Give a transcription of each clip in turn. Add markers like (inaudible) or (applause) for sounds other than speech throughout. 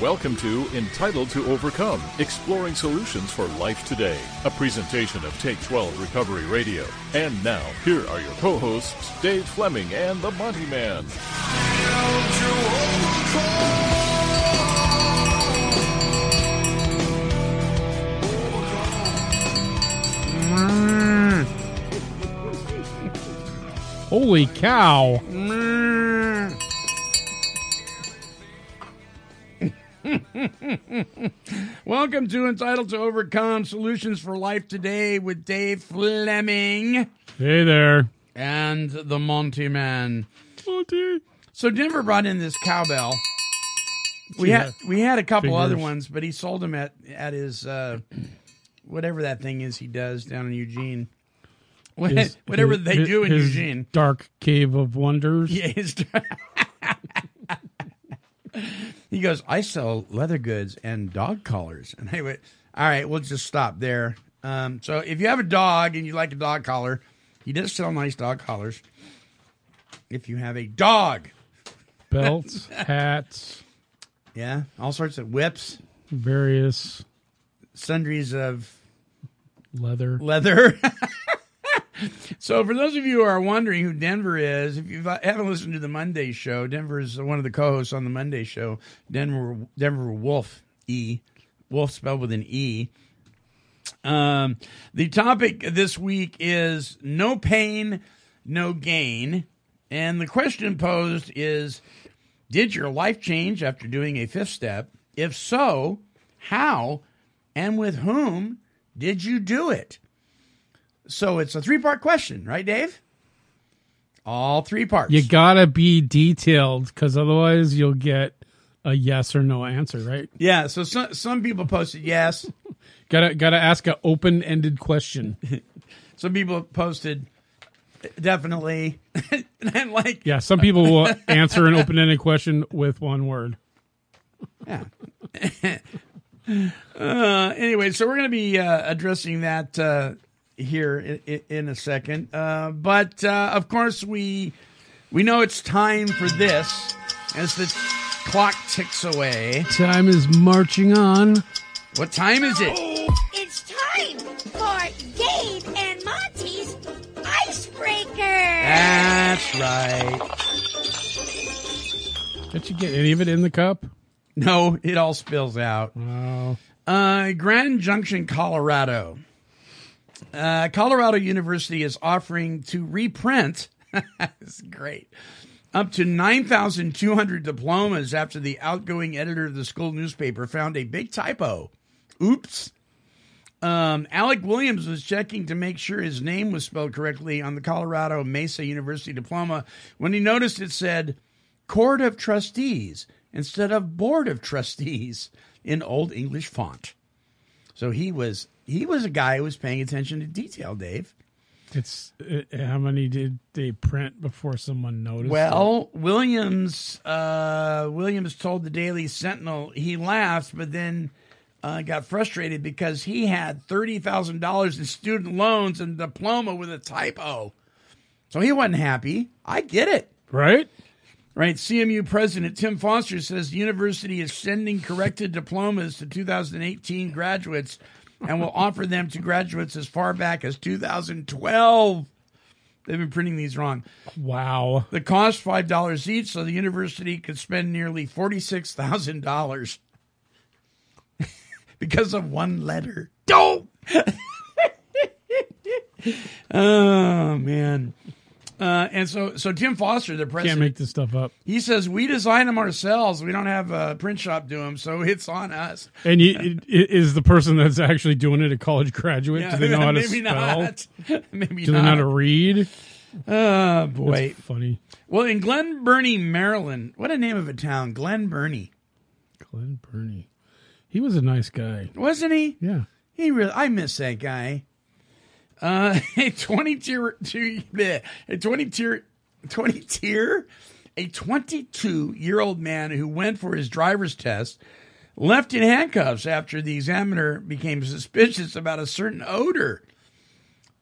Welcome to Entitled to Overcome Exploring Solutions for Life Today, a presentation of Take 12 Recovery Radio. And now, here are your co hosts, Dave Fleming and the Monty Man. Holy cow. Mm. (laughs) Welcome to Entitled to Overcome Solutions for Life Today with Dave Fleming Hey there. and the Monty Man. Monty. So Denver brought in this cowbell. We had we had a couple Figures. other ones, but he sold them at at his uh, whatever that thing is he does down in Eugene. What- His- whatever his- they do in Eugene. Dark Cave of Wonders. Yeah, his- (laughs) he goes, I sell leather goods and dog collars. And I went, all right, we'll just stop there. Um, so if you have a dog and you like a dog collar, he does sell nice dog collars. If you have a dog, Belts, (laughs) hats, yeah, all sorts of whips, various sundries of leather. leather. (laughs) so, for those of you who are wondering who Denver is, if you haven't listened to the Monday show, Denver is one of the co-hosts on the Monday show. Denver, Denver Wolf E, Wolf spelled with an E. Um, the topic this week is no pain, no gain, and the question posed is: Did your life change after doing a fifth step? If so, how and with whom did you do it? So it's a three part question, right, Dave? All three parts. You gotta be detailed because otherwise you'll get a yes or no answer, right? yeah. So some some people posted yes. (laughs) Gotta gotta ask an open ended question. (laughs) Some people posted definitely. (laughs) and like Yeah, some people will answer an open ended question with one word. yeah. uh, anyway, so we're going to be uh, addressing that uh, here in, in a second. Uh, but uh, of course, we we know it's time for this as the clock ticks away. Time is marching on. What time is it? It's time for Dave and Monty's Icebreaker. That's right. Did you get any of it in the cup? No, it all spills out. Oh, Uh, Grand Junction, Colorado. Uh, Colorado University is offering to reprint. (laughs) is great. Up to 9,200 diplomas after the outgoing editor of the school newspaper found a big typo. Oops. Um, Alec Williams was checking to make sure his name was spelled correctly on the Colorado Mesa University diploma when he noticed it said Court of Trustees instead of Board of Trustees in Old English font. So he was he was a guy who was paying attention to detail, Dave. it's uh, how many did they print before someone noticed? it? Well, Williams uh, Williams told the Daily Sentinel he laughed, but then uh, got frustrated because he had thirty thousand dollars in student loans and diploma with a typo. So he wasn't happy. I get it. right? Right. CMU President Tim Foster says the university is sending corrected diplomas to 2018 graduates and will offer them to graduates as far back as 2012. They've been printing these wrong. Wow. The cost five dollars each, so the university could spend nearly forty-six thousand dollars (laughs) because of one letter. Don't. (laughs) oh man. Uh, and so, so Tim Foster, the president, Can't make this stuff up. he says we design them ourselves. We don't have a print shop do them, so it's on us. And you, it, it, is the person that's actually doing it a college graduate? Do they know how to (laughs) maybe spell? not. (laughs) maybe Do not. they know how to read? Oh boy. That's funny. Well, in Glen Burnie, Maryland, what a name of a town, Glen Burnie, Glenn Burney. He was a nice guy. wasn't he? Yeah. He really, I miss that guy. Uh, (laughs) a twenty tier, two, bleh, a twenty tier, twenty tier, a twenty-two year old man who went for his driver's test left in handcuffs after the examiner became suspicious about a certain odor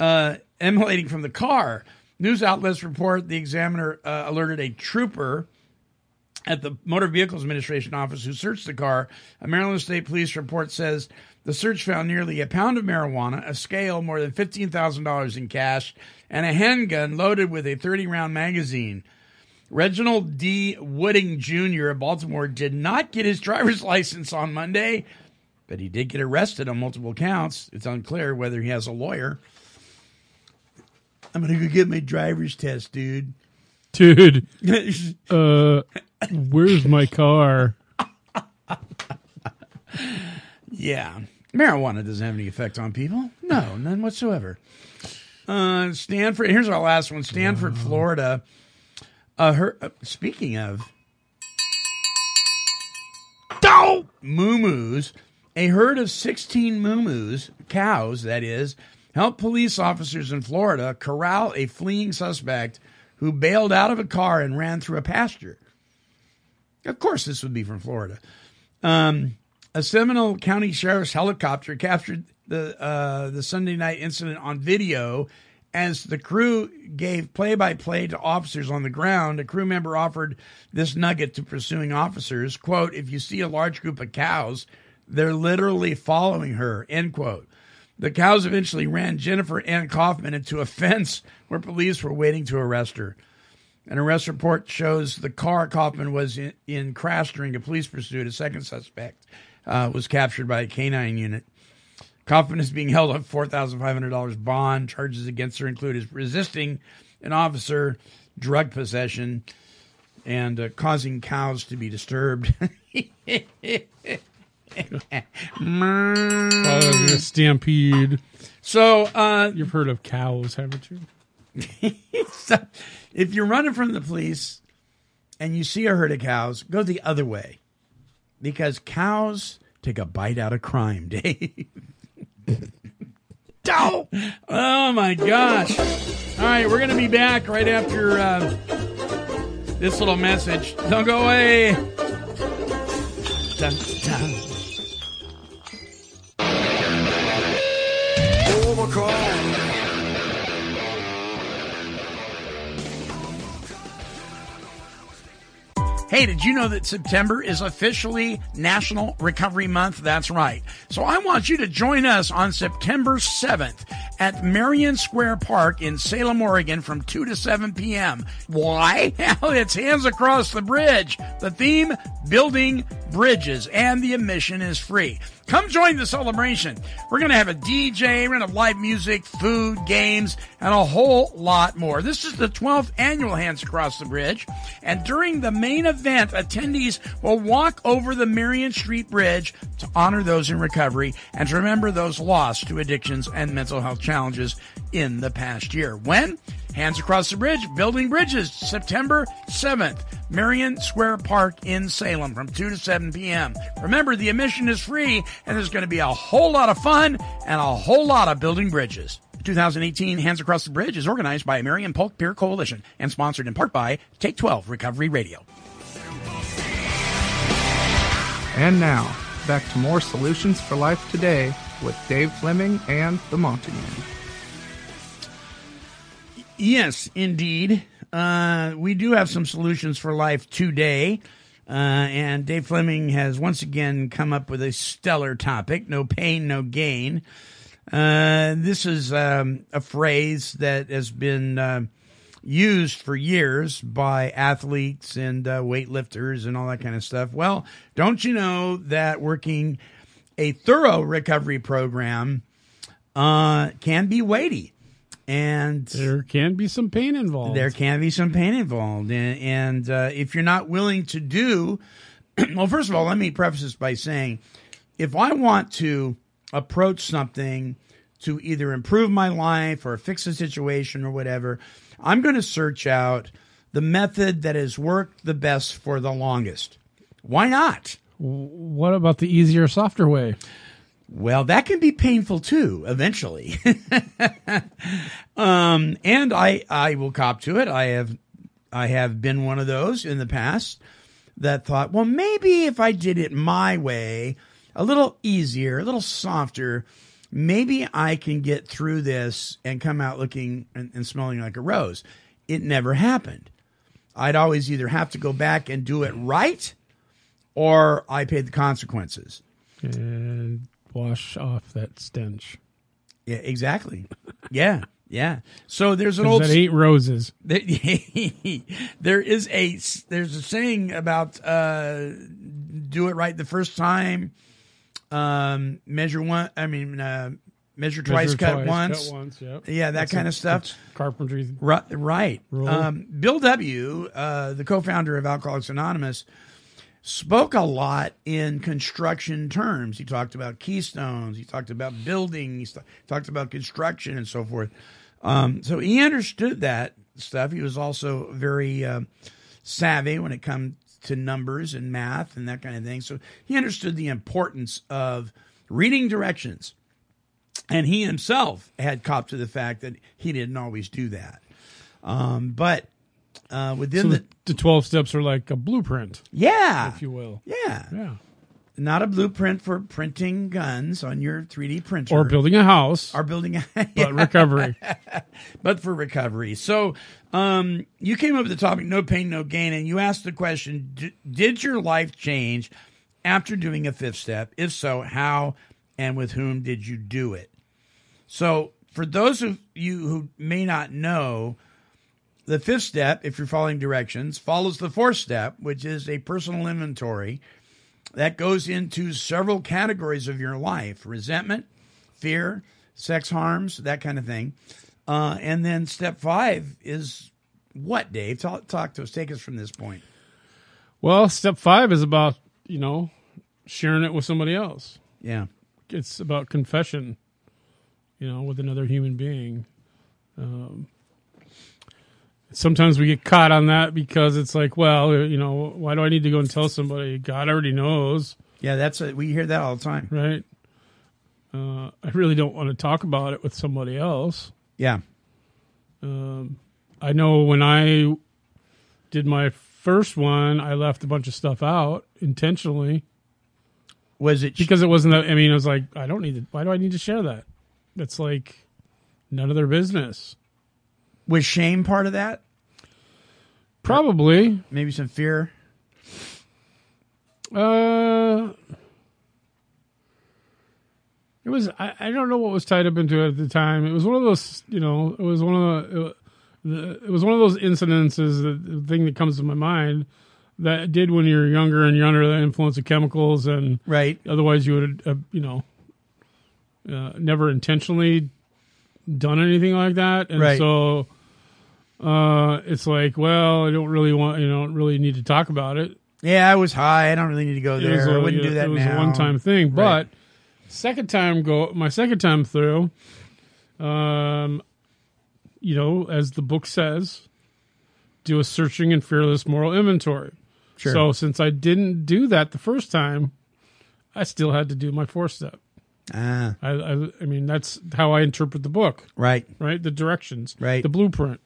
uh, emanating from the car. News outlets report the examiner uh, alerted a trooper at the Motor Vehicles Administration office who searched the car. A Maryland State Police report says the search found nearly a pound of marijuana, a scale, more than $15,000 in cash, and a handgun loaded with a 30 round magazine. Reginald D. Wooding Jr. of Baltimore did not get his driver's (laughs) license on Monday, but he did get arrested on multiple counts. It's unclear whether he has a lawyer. I'm going to go get my driver's test, dude. Dude, (laughs) uh, where's my car? Yeah. Marijuana doesn't have any effect on people. No, none whatsoever. Uh, Sanford, here's our last one Sanford, Florida. Uh, her, uh, speaking of oh, moo a herd of 16 moo-moos, cows, that is, helped police officers in Florida corral a fleeing suspect who bailed out of a car and ran through a pasture. Of course, this would be from Florida. Um, a Seminole County Sheriff's helicopter captured the uh, the Sunday night incident on video. As the crew gave play by play to officers on the ground, a crew member offered this nugget to pursuing officers quote, If you see a large group of cows, they're literally following her, end quote. The cows eventually ran Jennifer Ann Kaufman into a (laughs) fence where police were waiting to arrest her. An arrest report shows the car Kaufman was in, in crashed during a police pursuit. A second suspect uh, was captured by a canine unit. Kaufman is being held on $4,500 bond. Charges against her include as resisting an officer, drug possession, and uh, causing cows to be disturbed. (laughs) A stampede. so, uh, You've heard of cows, haven't you? (laughs) so, if you're running from the police and you see a herd of cows, go the other way because cows take a bite out of crime, (laughs) Dave. oh, oh my gosh. All right, we're going to be back right after uh, this little message. Don't go away. Dun, dun. Hey, did you know that September is officially National Recovery Month? That's right. So I want you to join us on September 7th at Marion Square Park in Salem, Oregon from 2 to 7 p.m. Why? (laughs) It's Hands Across the Bridge. The theme, Building Bridges, and the admission is free. Come join the celebration. We're going to have a DJ, we're going to have live music, food, games, and a whole lot more. This is the 12th annual Hands Across the Bridge. And during the main event, attendees will walk over the Marion Street Bridge to honor those in recovery and to remember those lost to addictions and mental health challenges in the past year. When? Hands Across the Bridge, Building Bridges, September 7th, Marion Square Park in Salem from 2 to 7 p.m. Remember, the admission is free and there's going to be a whole lot of fun and a whole lot of building bridges. 2018 Hands Across the Bridge is organized by Marion Polk Peer Coalition and sponsored in part by Take 12 Recovery Radio. And now, back to more Solutions for Life today with Dave Fleming and the Monty Man. Yes, indeed. Uh, we do have some solutions for life today. Uh, and Dave Fleming has once again come up with a stellar topic no pain, no gain. Uh, this is um, a phrase that has been uh, used for years by athletes and uh, weightlifters and all that kind of stuff. Well, don't you know that working a thorough recovery program uh, can be weighty? And There can be some pain involved. there can be some pain involved, and, and uh, if you're not willing to do, (clears throat) well, first of all, let me preface this by saying, if I want to approach something to either improve my life or fix a situation or whatever, I'm going to search out the method that has worked the best for the longest. Why not? What about the easier, softer way? Well, that can be painful too, eventually. (laughs) um, and I, I will cop to it. I have, I have been one of those in the past that thought, well, maybe if I did it my way, a little easier, a little softer, maybe I can get through this and come out looking and, and smelling like a rose. It never happened. I'd always either have to go back and do it right or I paid the consequences. And wash off that stench. Yeah, exactly. yeah, yeah. So there's an old that ain't roses. (laughs) there there is a there's a saying about uh, do it right the first time, um, measure one. I mean, uh, measure twice, Measure cut twice, once. Cut once. Yep. Yeah, that That's kind a- of stuff. Carpentry. Right, right. Um, Bill W., uh, the co-founder of Alcoholics Anonymous, spoke a lot in construction terms. He talked about keystones. He talked about building. He talked about construction and so forth. Um, so he understood that stuff. He was also very um savvy when it comes to numbers and math and that kind of thing. So he understood the importance of reading directions. And he himself had copped to the fact that he didn't always do that. Um, but uh, within So the, the, the 12 steps are like a blueprint, yeah, if you will. yeah, Yeah. not a blueprint for printing guns on your 3D printer Or building a house, or building a (laughs) but recovery. (laughs) but for recovery. So um, you came up with the topic "No pain, no gain," and you asked the question: D- Did your life change after doing a fifth step? If so, how and with whom did you do it? So, for those of you who may not know, the fifth step, if you're following directions, follows the fourth step, which is a personal inventory that goes into several categories of your life resentment, fear, sex harms, that kind of thing. Uh, and then step five is what, Dave? Talk, talk to us. Take us from this point. well, step five is about, you know, sharing it with somebody else. Yeah. It's about confession, you know, with another human being. Um, sometimes we get caught on that because it's like, well, you know, why do I need to go and tell somebody? God already knows, Yeah, that's a, we hear that all the time. right? Uh, I really don't want to talk about it with somebody else. Yeah. Um, I know when I did my first one, I left a bunch of stuff out intentionally Was it because it wasn't that. I mean, I was like, I don't need to. Why do I need to share that? It's like none of their business. was shame part of that? Probably. Maybe some fear. Uh, it was. I, I don't know what was tied up into it at the time. It was one of those. You know, it was one of the. It, the, it was one of those incidences. That, the thing that comes to my mind that did when you're younger and you're under the influence of chemicals, and Right. otherwise you would, uh, you know, uh, never intentionally done anything like that. And Right. so, uh, it's like, well, I don't really want, you know, don't really need to talk about it. Yeah, I was high. I don't really need to go there. was I a- wouldn't do that It was now. a one-time thing, Right. but second time go, my second time through, um, you know, as the book says, do a searching and fearless moral inventory. Sure. So since I didn't do that the first time, I still had to do my four step. Ah, I, I, I mean, that's how I interpret the book, right. right? The directions, Right. The blueprint.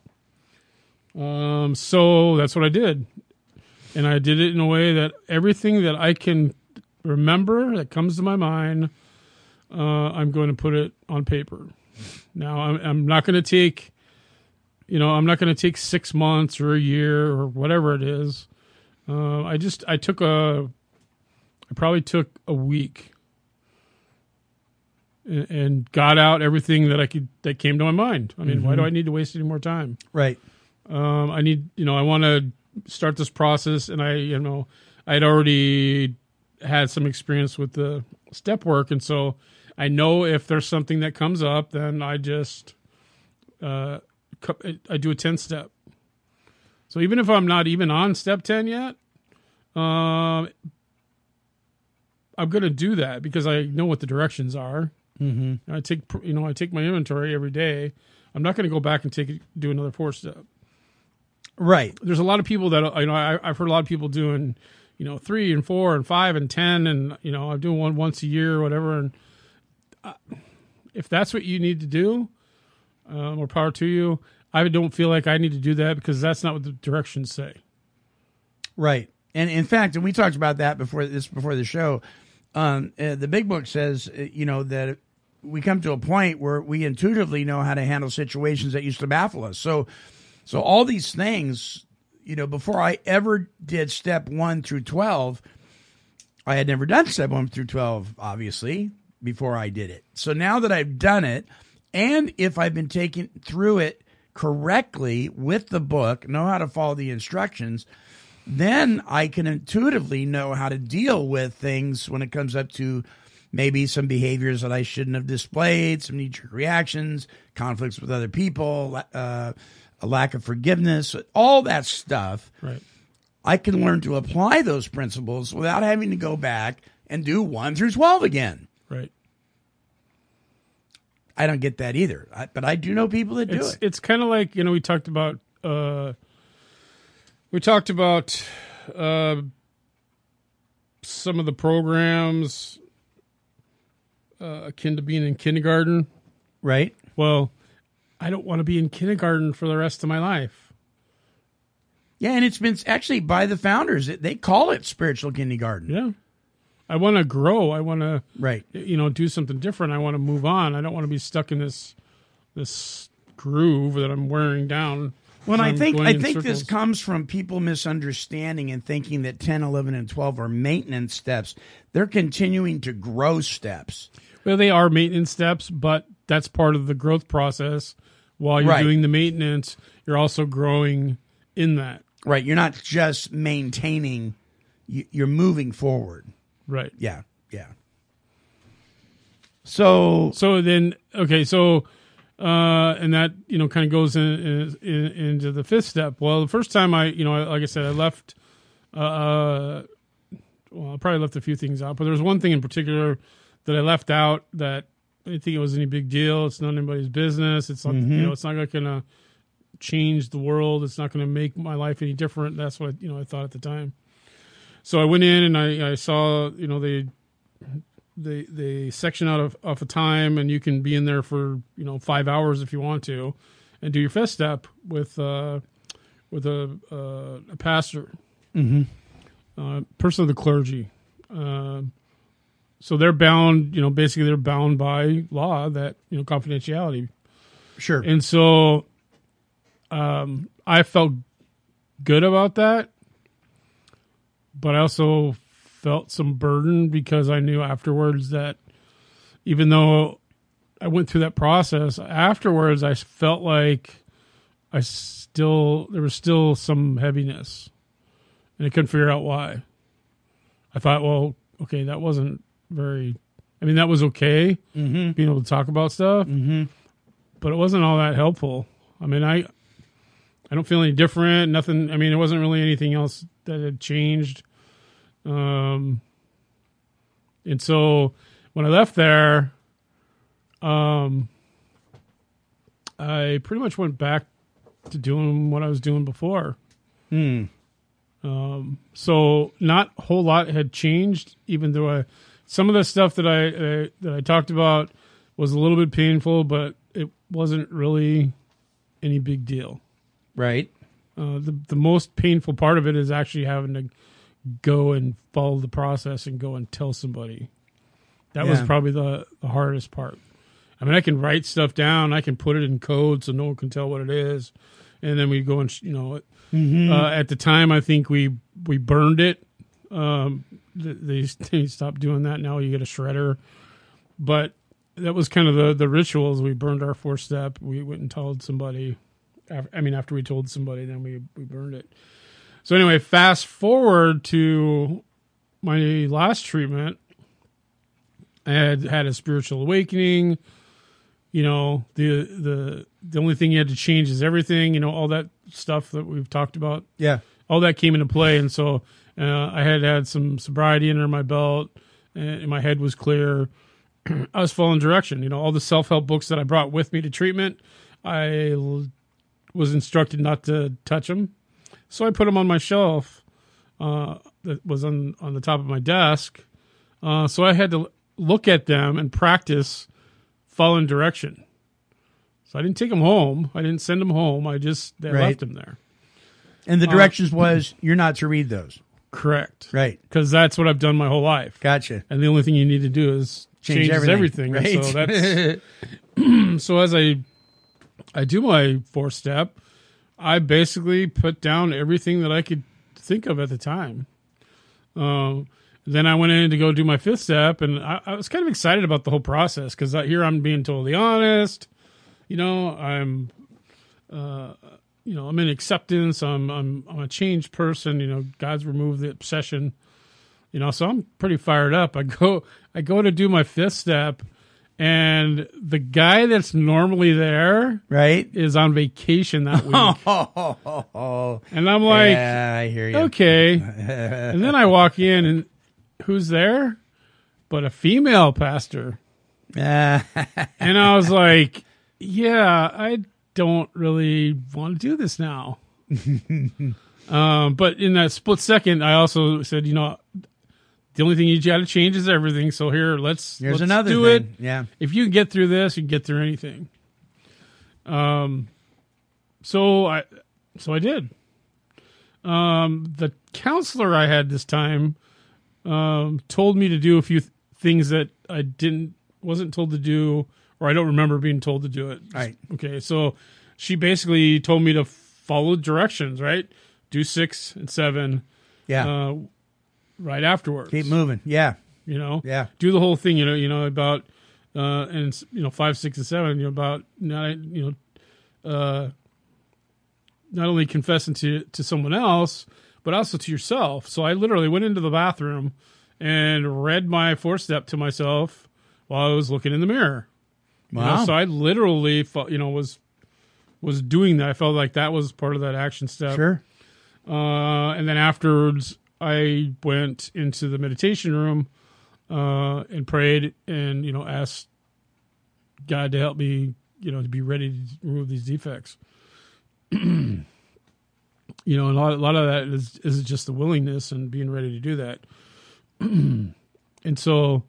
Um, so that's what I did, and I did it in a way that everything that I can remember that comes to my mind, uh, I'm going to put it on paper. Now, I'm, I'm not going to take, you know, I'm not going to take six months or a year or whatever it is. Uh, I just I took a, I probably took a week and, and got out everything that I could that came to my mind. I mean, why do I need to waste any more time? Right. Um, I need, you know, I want to start this process, and I, you know, I'd already had some experience with the step work, and so I know if there's something that comes up, then I just, uh, I do a ten step. So even if I'm not even on step ten yet, um, I'm gonna do that because I know what the directions are. Mm-hmm. I take, you know, I take my inventory every day. I'm not going to go back and take it, do another four step. Right. There's a lot of people that you know I, I've heard a lot of people doing, you know, three and four and five and ten, and you know I'm doing one once a year or whatever. And uh, if that's what you need to do, uh, more power to you. I don't feel like I need to do that because that's not what the directions say. Right. And in fact, and we talked about that before this before the show. Um, uh, the big book says, uh, you know, that we come to a point where we intuitively know how to handle situations that used to baffle us. So, so all these things, you know, before I ever did step one through twelve, I had never done step one through twelve, obviously, before I did it. So now that I've done it, and if I've been taken through it correctly with the book, know how to follow the instructions, then I can intuitively know how to deal with things when it comes up to maybe some behaviors that I shouldn't have displayed, some knee jerk reactions, conflicts with other people, uh, a lack of forgiveness, all that stuff. Right. I can learn to apply those principles without having to go back and do one through 12 again. Right. I don't get that either. I, but I do know people that do it's it. it's kind of like you know we talked about uh we talked about uh some of the programs uh, akin to being in kindergarten Right? well i don't want to be in kindergarten for the rest of my life Yeah, and it's been actually by the founders. They call it spiritual kindergarten. yeah i want to grow i want to Right. you know do something different i want to move on i don't want to be stuck in this this groove that i'm wearing down Well, I think I in think this comes from people misunderstanding and thinking that 10, 11, and 12 are maintenance steps. They're continuing to grow steps. Well, they are maintenance steps, but that's part of the growth process. While you're Right. doing the maintenance, you're also growing in that. Right. You're not just maintaining, you- you're moving forward. Right. Yeah. Yeah. So, So then, okay, so uh, and that you know kind of goes in, in, in into the fifth step. Well, the first time I, you know, like I said, I left. Uh, uh, well, I probably left a few things out, but there was one thing in particular that I left out that didn't think it was any big deal. It's not anybody's business. It's not, you know, it's not going to change the world. It's not going to make my life any different. That's what you know I thought at the time. So I went in and I, I saw you know they they they section out of off a time and you can be in there for you know five hours if you want to, and do your fifth step with uh, with a uh, a pastor, mm-hmm. uh, person of the clergy. Um so they're bound, you know, basically they're bound by law that you know confidentiality sure. and so um, I felt good about that, but I also felt some burden because I knew afterwards that even though I went through that process, afterwards I felt like I still there was still some heaviness, and I couldn't figure out why. I thought, well, okay, that wasn't very. I mean, that was okay, being able to talk about stuff but it wasn't all that helpful. I mean, I I don't feel any different. Nothing. I mean, it wasn't really anything else that had changed. Um, and so when I left there, um, I pretty much went back to doing what I was doing before. Hmm. Um, so not a whole lot had changed, even though I, some of the stuff that I uh, that I talked about was a little bit painful, but it wasn't really any big deal. right. Uh, the the most painful part of it is actually having to go and follow the process and go and tell somebody. That was probably the, the hardest part. I mean, I can write stuff down, I can put it in code so no one can tell what it is, and then we go and you know, uh, at the time I think we we burned it. Um, th- they they stopped doing that. Now you get a shredder, but that was kind of the the rituals. We burned our four step. We went and told somebody. I mean, after we told somebody, then we we burned it. So anyway, fast forward to my last treatment. I had had a spiritual awakening. You know, the the the only thing you had to change is everything. You know, all that stuff that we've talked about Yeah. all that came into play, and so uh, I had had some sobriety under my belt, and my head was clear. (clears throat) I was following direction. You know, all the self help books that I brought with me to treatment, I l- was instructed not to touch them, so I put them on my shelf uh, that was on on the top of my desk. Uh, so I had to look at them and practice following direction. So I didn't take them home. I didn't send them home. I just Right. left them there. And the Uh, directions (clears throat) was you're not to read those. Correct. Right. Because that's what I've done my whole life. Gotcha. And the only thing you need to do is Change everything, everything. right? So that's (laughs) so as I I do my four step, I basically put down everything that I could think of at the time. Um, then I went in to go do my fifth step, and I, I was kind of excited about the whole process because here I'm being totally honest. You know, I'm, uh, you know, I'm in acceptance. I'm I'm I'm a changed person. You know, God's removed the obsession. You know, so I'm pretty fired up. I go I go to do my fifth step, and the guy that's normally there right? is on vacation that week, Oh, (laughs) and I'm like, yeah, I hear you. okay. (laughs) and then I walk in, and who's there? But a female pastor. (laughs) And I was like, yeah, I don't really want to do this now. (laughs) um, but in that split second, I also said, you know, the only thing you got to change is everything. So here, let's here's let's another do thing. it. Yeah. If you can get through this, you can get through anything. Um, so I, so I did. Um, the counselor I had this time, um, told me to do a few th- things that I didn't wasn't told to do, or I don't remember being told to do it. Right. Okay. So she basically told me to follow directions. Right. Do six and seven. Yeah. Uh, right afterwards Keep moving. Yeah. you know Yeah. do the whole thing you know you know about uh and you know five six and seven you know about not you know uh not only confessing to to someone else but also to yourself so i literally went into the bathroom and read my four step to myself while i was looking in the mirror You know, so i literally felt you know was was doing that i felt like that was part of that action step Sure. uh, and then afterwards, I went into the meditation room uh, and prayed and, you know, asked God to help me, you know, to be ready to remove these defects. (clears throat) you know, a lot, a lot of that is, is just the willingness and being ready to do that. (clears throat) and so,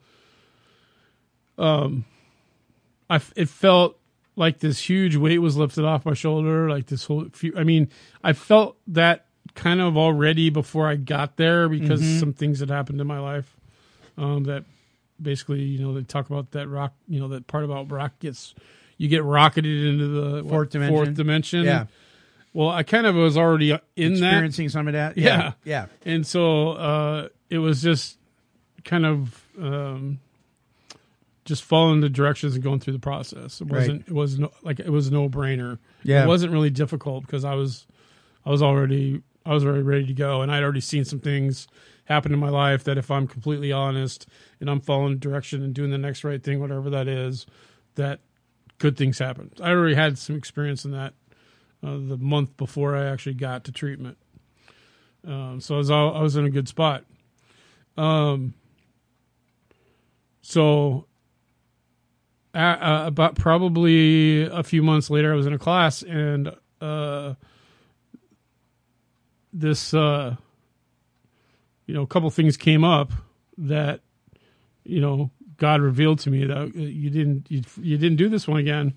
um, I, it felt like this huge weight was lifted off my shoulder. Like this whole, few, I mean, I felt that kind of already before I got there because some things had happened in my life. Um, that basically, you know, they talk about that rock, you know, that part about rock gets, you get rocketed into the what, Fourth dimension. Fourth dimension. Yeah. Well, I kind of was already in that Experiencing some of that. Yeah. Yeah. and so uh, it was just kind of um, just following the directions and going through the process. It wasn't. It was no, like it was a no brainer. Yeah. it wasn't really difficult because I was, I was already, I was already ready to go, and I'd already seen some things happen in my life that if I'm completely honest and I'm following direction and doing the next right thing, whatever that is, that good things happen. I already had some experience in that uh, the month before I actually got to treatment. Um, so I was all, I was in a good spot. Um, so uh, about probably a few months later, I was in a class and uh, this uh, you know a couple things came up that you know God revealed to me that uh, you didn't you, you didn't do this one again.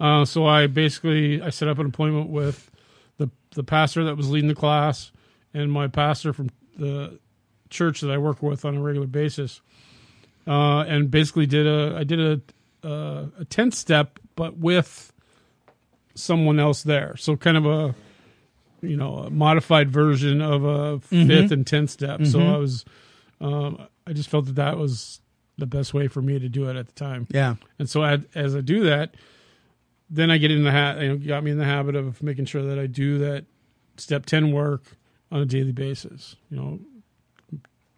Uh, so I basically I set up an appointment with the the pastor that was leading the class and my pastor from the church that I work with on a regular basis, uh, and basically did a I did a a, a tenth step, but with someone else there. So kind of a you know a modified version of a mm-hmm. 5th and tenth step. So mm-hmm. I was um, I just felt that that was the best way for me to do it at the time. Yeah. And so I, as I do that, then I get in the ha- you know, got me in the habit of making sure that I do that step 10 work on a daily basis, you know,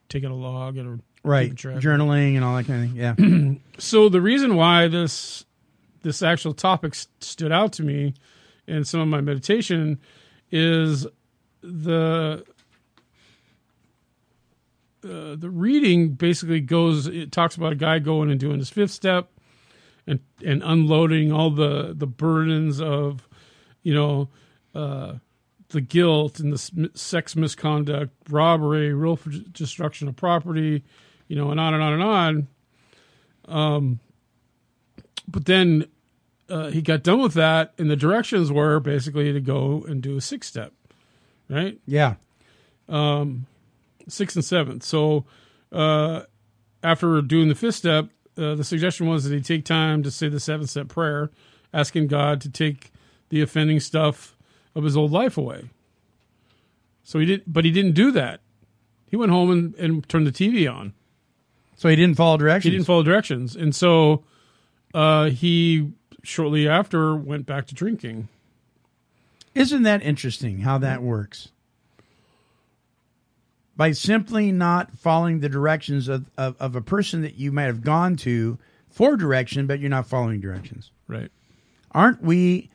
taking a log or Right. Journaling and all that kind of thing. Yeah. (clears throat) So the reason why this, this actual topic stood out to me in some of my meditation is the, uh, the reading basically goes, it talks about a guy going and doing his fifth step and and unloading all the the burdens of you know uh, the guilt and the sex misconduct, robbery, real destruction of property, you know, and on and on and on. Um, but then uh, he got done with that, and the directions were basically to go and do a six step, right? Yeah. six and seven. So uh, after doing the fifth step, uh, the suggestion was that he take time to say the seventh step prayer, asking God to take the offending stuff of his old life away. So he did, but he didn't do that. He went home and, and turned the TV on. So he didn't follow directions. He didn't follow directions, and so uh, he shortly after went back to drinking. Isn't that interesting how that works? By simply not following the directions of, of, of a person that you might have gone to for direction, but you're not following directions. Right. Aren't we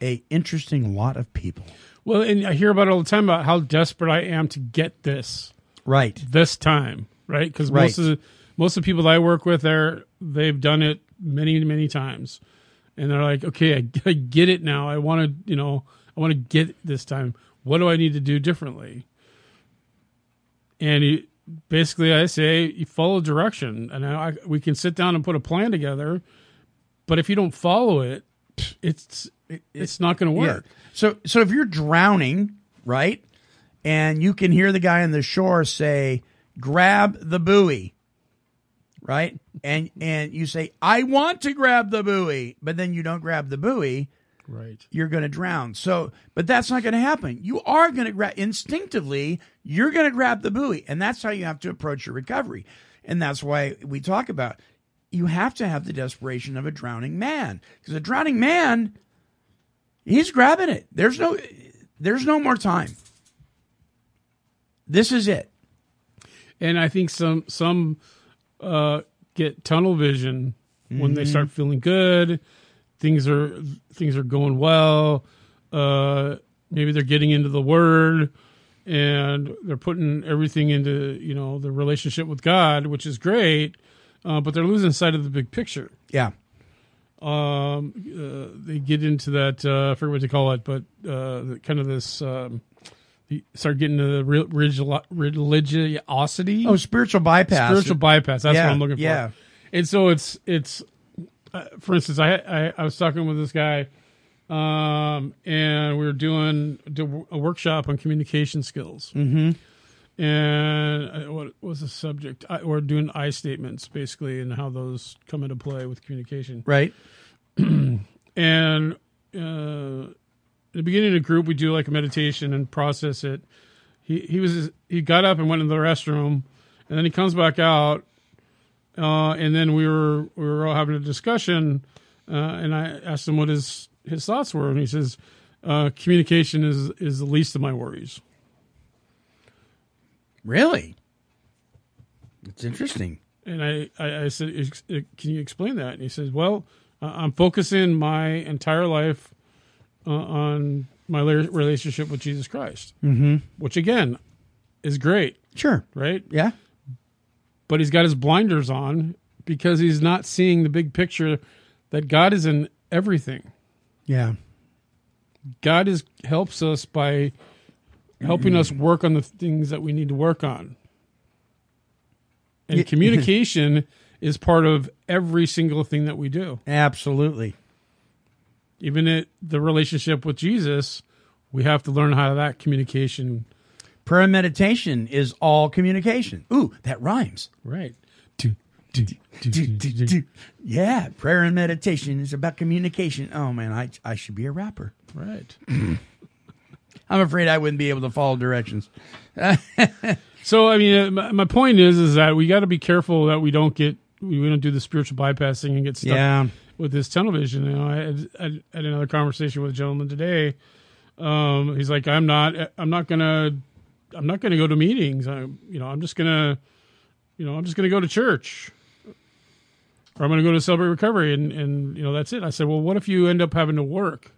a interesting lot of people? Well, and I hear about it all the time about how desperate I am to get this Right. this time, right? Because Right. most of the most of the people that I work with, they're they've done it many many times, and they're like, okay, I, (laughs) I get it now. I want to, you know, I want to get this time. What do I need to do differently? And he, basically, I say you follow direction, and I, we can sit down and put a plan together. But if you don't follow it, it's it's not going to work. Yeah. So so if you're drowning, right, and you can hear the guy on the shore say, "Grab the buoy," right, and and you say, "I want to grab the buoy," but then you don't grab the buoy, Right. you're going to drown. So, but that's not going to happen. You are going to grab instinctively. You're going to grab the buoy, and that's how you have to approach your recovery. And that's why we talk about you have to have the desperation of a drowning man because a drowning man, he's grabbing it. There's no, there's no more time. This is it. And I think some some uh, get tunnel vision when they start feeling good. Things are things are going well. Uh, maybe they're getting into the Word, and they're putting everything into you know the relationship with God, which is great. Uh, but they're losing sight of the big picture. Yeah. Um, uh, they get into that uh, I forget what they call it, but uh, the- kind of this. Um, start getting to the re- relig- religiosity Oh, spiritual bypass. spiritual bypass. That's Yeah, what I'm looking for. yeah. And so it's it's, uh, for instance, I, I I was talking with this guy, um, and we were doing a workshop on communication skills. Mm-hmm. And uh, what was the subject? I, we're doing I statements basically, and how those come into play with communication. Right. (clears throat) And uh, the beginning of the group, we do like a meditation and process it. He he was he got up and went into the restroom, and then he comes back out, uh, and then we were we were all having a discussion, uh, and I asked him what his his thoughts were, and he says, uh, "Communication is is the least of my worries." Really. It's interesting. And I, I, I said, "Can you explain that?" And he says, "Well, I'm focusing my entire life uh, on my la- relationship with Jesus Christ, mm-hmm. which again is great, Sure. right? Yeah. But he's got his blinders on because he's not seeing the big picture that God is in everything. Yeah. God is helps us by helping us work on the things that we need to work on. And (laughs) communication is part of every single thing that we do. Absolutely. Even at the relationship with Jesus, we have to learn how that communication. Prayer and meditation is all communication. Ooh, that rhymes. Right. Do, do, do. Yeah, prayer and meditation is about communication. Oh man, I I should be a rapper. Right. (clears throat) I'm afraid I wouldn't be able to follow directions. (laughs) So I mean, uh, my, my point is, is that we got to be careful that we don't get we don't do the spiritual bypassing and get stuck Yeah. With this television. You know, I had, I had another conversation with a gentleman today. Um, he's like, I'm not, I'm not gonna, I'm not gonna go to meetings. I, you know, I'm just gonna, you know, I'm just gonna go to church, or I'm gonna go to celebrate recovery, and and you know, that's it. I said, well, what if you end up having to work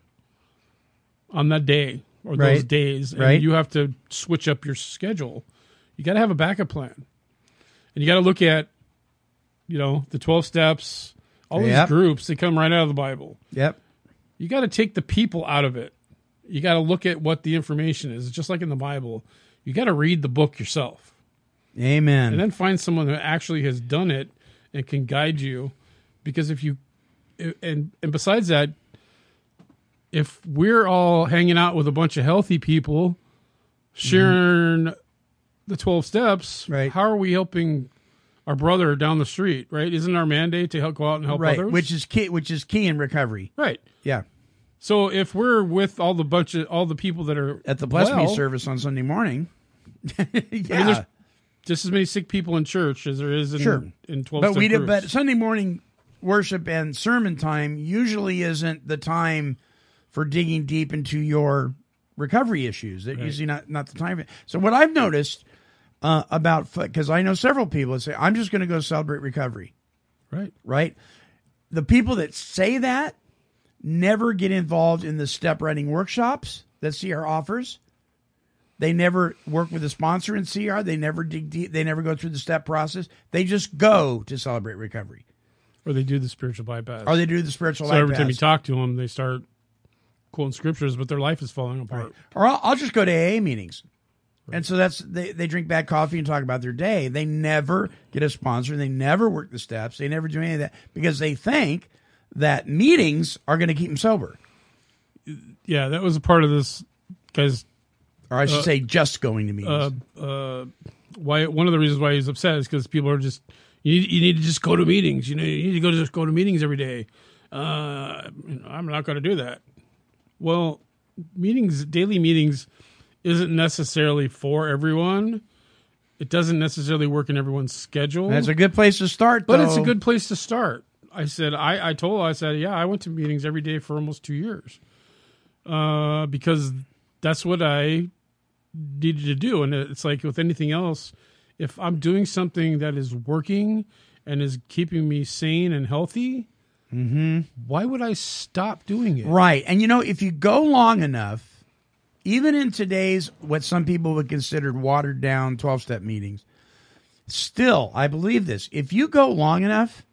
on that day or those days, and Right. you have to switch up your schedule? You got to have a backup plan, and you got to look at, you know, the twelve steps All Yep. these groups, that come right out of the Bible. Yep. You got to take the people out of it. You got to look at what the information is. It's just like in the Bible. You got to read the book yourself Amen. and then find someone who actually has done it and can guide you. Because if you, and and besides that, if we're all hanging out with a bunch of healthy people, sharing mm-hmm. the twelve steps, Right. How are we helping our brother down the street? Right? Isn't our mandate to help go out and help right, others? which is key. Which is key in recovery. right. Yeah. So if we're with all the bunch of all the people that are At the Bless Me service on Sunday morning. (laughs) yeah. there's just as many sick people in church as there is in Sure. in twelve. but we did. But Sunday morning worship and sermon time usually isn't the time for digging deep into your recovery issues. That usually not not the time. So what I've noticed uh, about because I know several people that say I'm just going to go celebrate recovery. right. Right. The people that say that never get involved in the step writing workshops that CR offers. They never work with a sponsor in CR. They never dig deep. They never go through the step process. They just go to celebrate recovery, Or they do the spiritual bypass. or they do the spiritual so life every time you talk to them, they start quoting scriptures, but their life is falling apart. or I'll, I'll just go to AA meetings. And so that's they, they drink bad coffee and talk about their day. They never get a sponsor. They never work the steps. They never do any of that because they think that meetings are going to keep them sober. Yeah, that was a part of this guy's. Or I should say, just going to meetings. Uh, uh, why one of the reasons why he's upset is because people are just you need, you need to just go to meetings. You know, you need to go to just go to meetings every day. Uh, you know, I'm not going to do that. Well, meetings, daily meetings, isn't necessarily for everyone. It doesn't necessarily work in everyone's schedule. That's a good place to start, But it's a good place to start. I said, I, I told I said, yeah, I went to meetings every day for almost two years uh, because that's what I needed to do. And it's like with anything else, if I'm doing something that is working and is keeping me sane and healthy, why would I stop doing it? Right. And you know, if you go long enough, even in today's what some people would consider watered down 12 step meetings, still, I believe this. If you go long enough,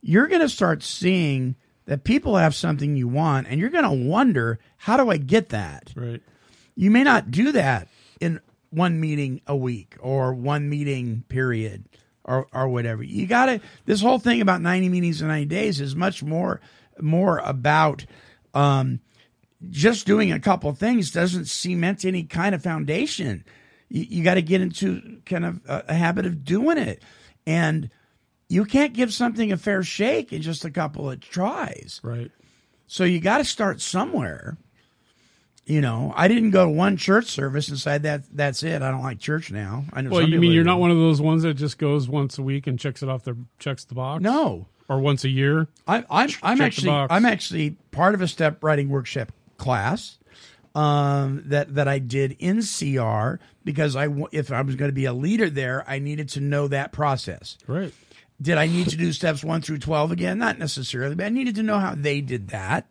you're going to start seeing that people have something you want and you're going to wonder, how do I get that? Right. You may not do that in one meeting a week or one meeting period or or whatever. You got to this whole thing about 90 meetings in 90 days is much more more about um just doing a couple of things doesn't cement any kind of foundation. You, you got to get into kind of a, a habit of doing it. And you can't give something a fair shake in just a couple of tries. Right. So you got to start somewhere. You know, I didn't go to one church service and say that that's it. I don't like church now. I know. Well, you mean you're not one of those ones that just goes once a week and checks it off the checks the box? No, Or once a year? I, I'm I'm actually. I'm actually part of a step writing workshop class um, that that I did in CR because I if I was going to be a leader there, I needed to know that process. Right. Did I need to do steps one through twelve again? Not necessarily, but I needed to know how they did that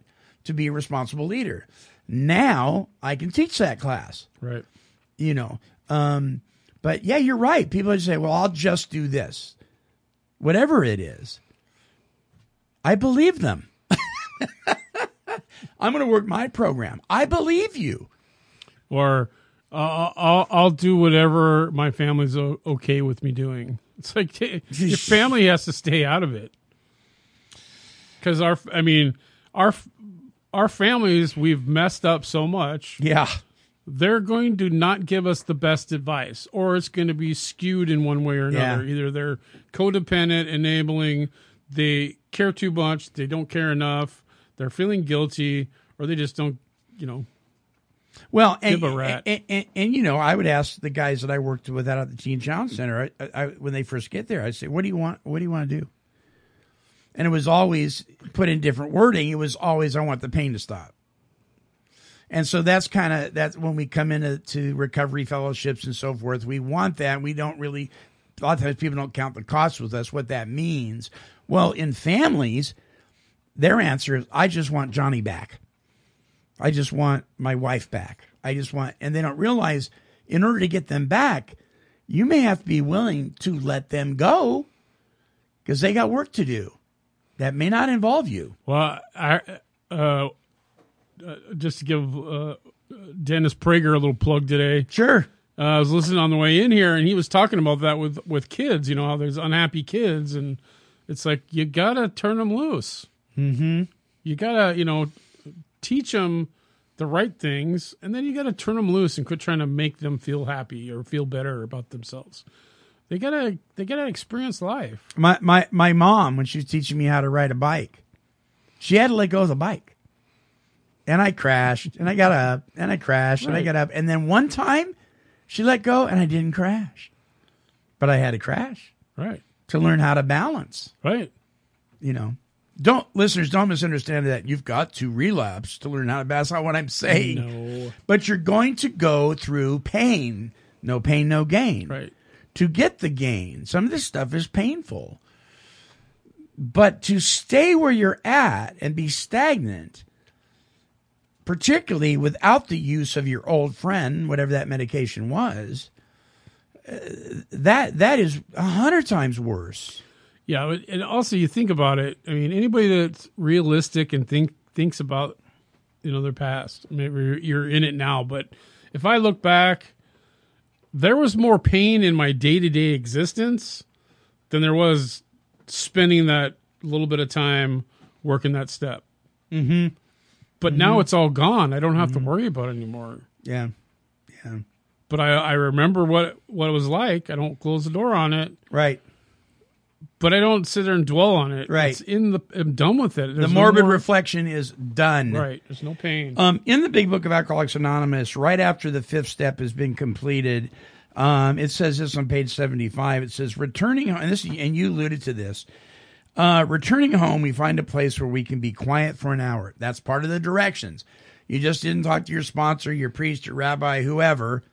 to be a responsible leader. Now I can teach that class. Right. you know. Um, but yeah, you're right. People would say, "Well, I'll just do this," whatever it is. I believe them. (laughs) (laughs) I'm going to work my program. I believe you. or uh, I'll I'll do whatever my family's o- okay with me doing. It's like t- (laughs) your family has to stay out of it because our I mean our our families we've messed up so much Yeah, they're going to not give us the best advice or it's going to be skewed in one way or another Yeah. either they're codependent enabling they care too much they don't care enough they're feeling guilty or they just don't you know Well, and, Give a rat. And, and, and, you know, I would ask the guys that I worked with out at the Teen Challenge Center I, I, when they first get there. I'd say, "What do you want? What do you want to do?" And it was always put in different wording. It was always, "I want the pain to stop." And so that's kind of that's when we come into to recovery fellowships and so forth. We want that. We don't really. A lot of times, people don't count the cost with us. What that means. Well, in families, their answer is, "I just want Johnny back." I just want my wife back. I just want, and they don't realize in order to get them back, you may have to be willing to let them go because they got work to do. that may not involve you. Well, I uh, uh, just to give uh, Dennis Prager a little plug today. Sure. Uh, I was listening on the way in here, and he was talking about that with with kids. You know how there's unhappy kids, and it's like you gotta turn them loose. Mm-hmm. You gotta, you know, teach them the right things, and then you gotta turn them loose and quit trying to make them feel happy or feel better about themselves. They gotta they gotta experience life. My my my mom when she was teaching me how to ride a bike, she had to let go of the bike. And I crashed and I got up and I crashed and I got up and then one time she let go and I didn't crash. But I had to crash Right. to learn how to balance, Right. you know. Don't listeners don't misunderstand that you've got to relapse to learn how to. That's not what I'm saying. No. But you're going to go through pain. No pain, no gain. Right. to get the gain. Some of this stuff is painful. But to stay where you're at and be stagnant, particularly without the use of your old friend, whatever that medication was, uh, that that is a hundred times worse. Yeah, and also you think about it. I mean, anybody that's realistic and think thinks about you know their past. Maybe you're- in it now, but if I look back, there was more pain in my day to day existence than there was spending that little bit of time working that step. Mm-hmm. But now it's all gone. I don't have to worry about it anymore. Yeah, yeah. But I, I remember what what it was like. I don't close the door on it. Right. But I don't sit there and dwell on it. Right. It's in the. I'm done with it. The There's no morbid more- reflection is done. Right. There's no pain. Um, in the Big Book of Alcoholics Anonymous, right after the fifth step has been completed, um, it says this on page seventy-five. It says, "Returning home," and this, and you alluded to this. Uh, returning home, we find a place where we can be quiet for an hour. That's part of the directions. You just didn't talk to your sponsor, your priest, your rabbi, whoever.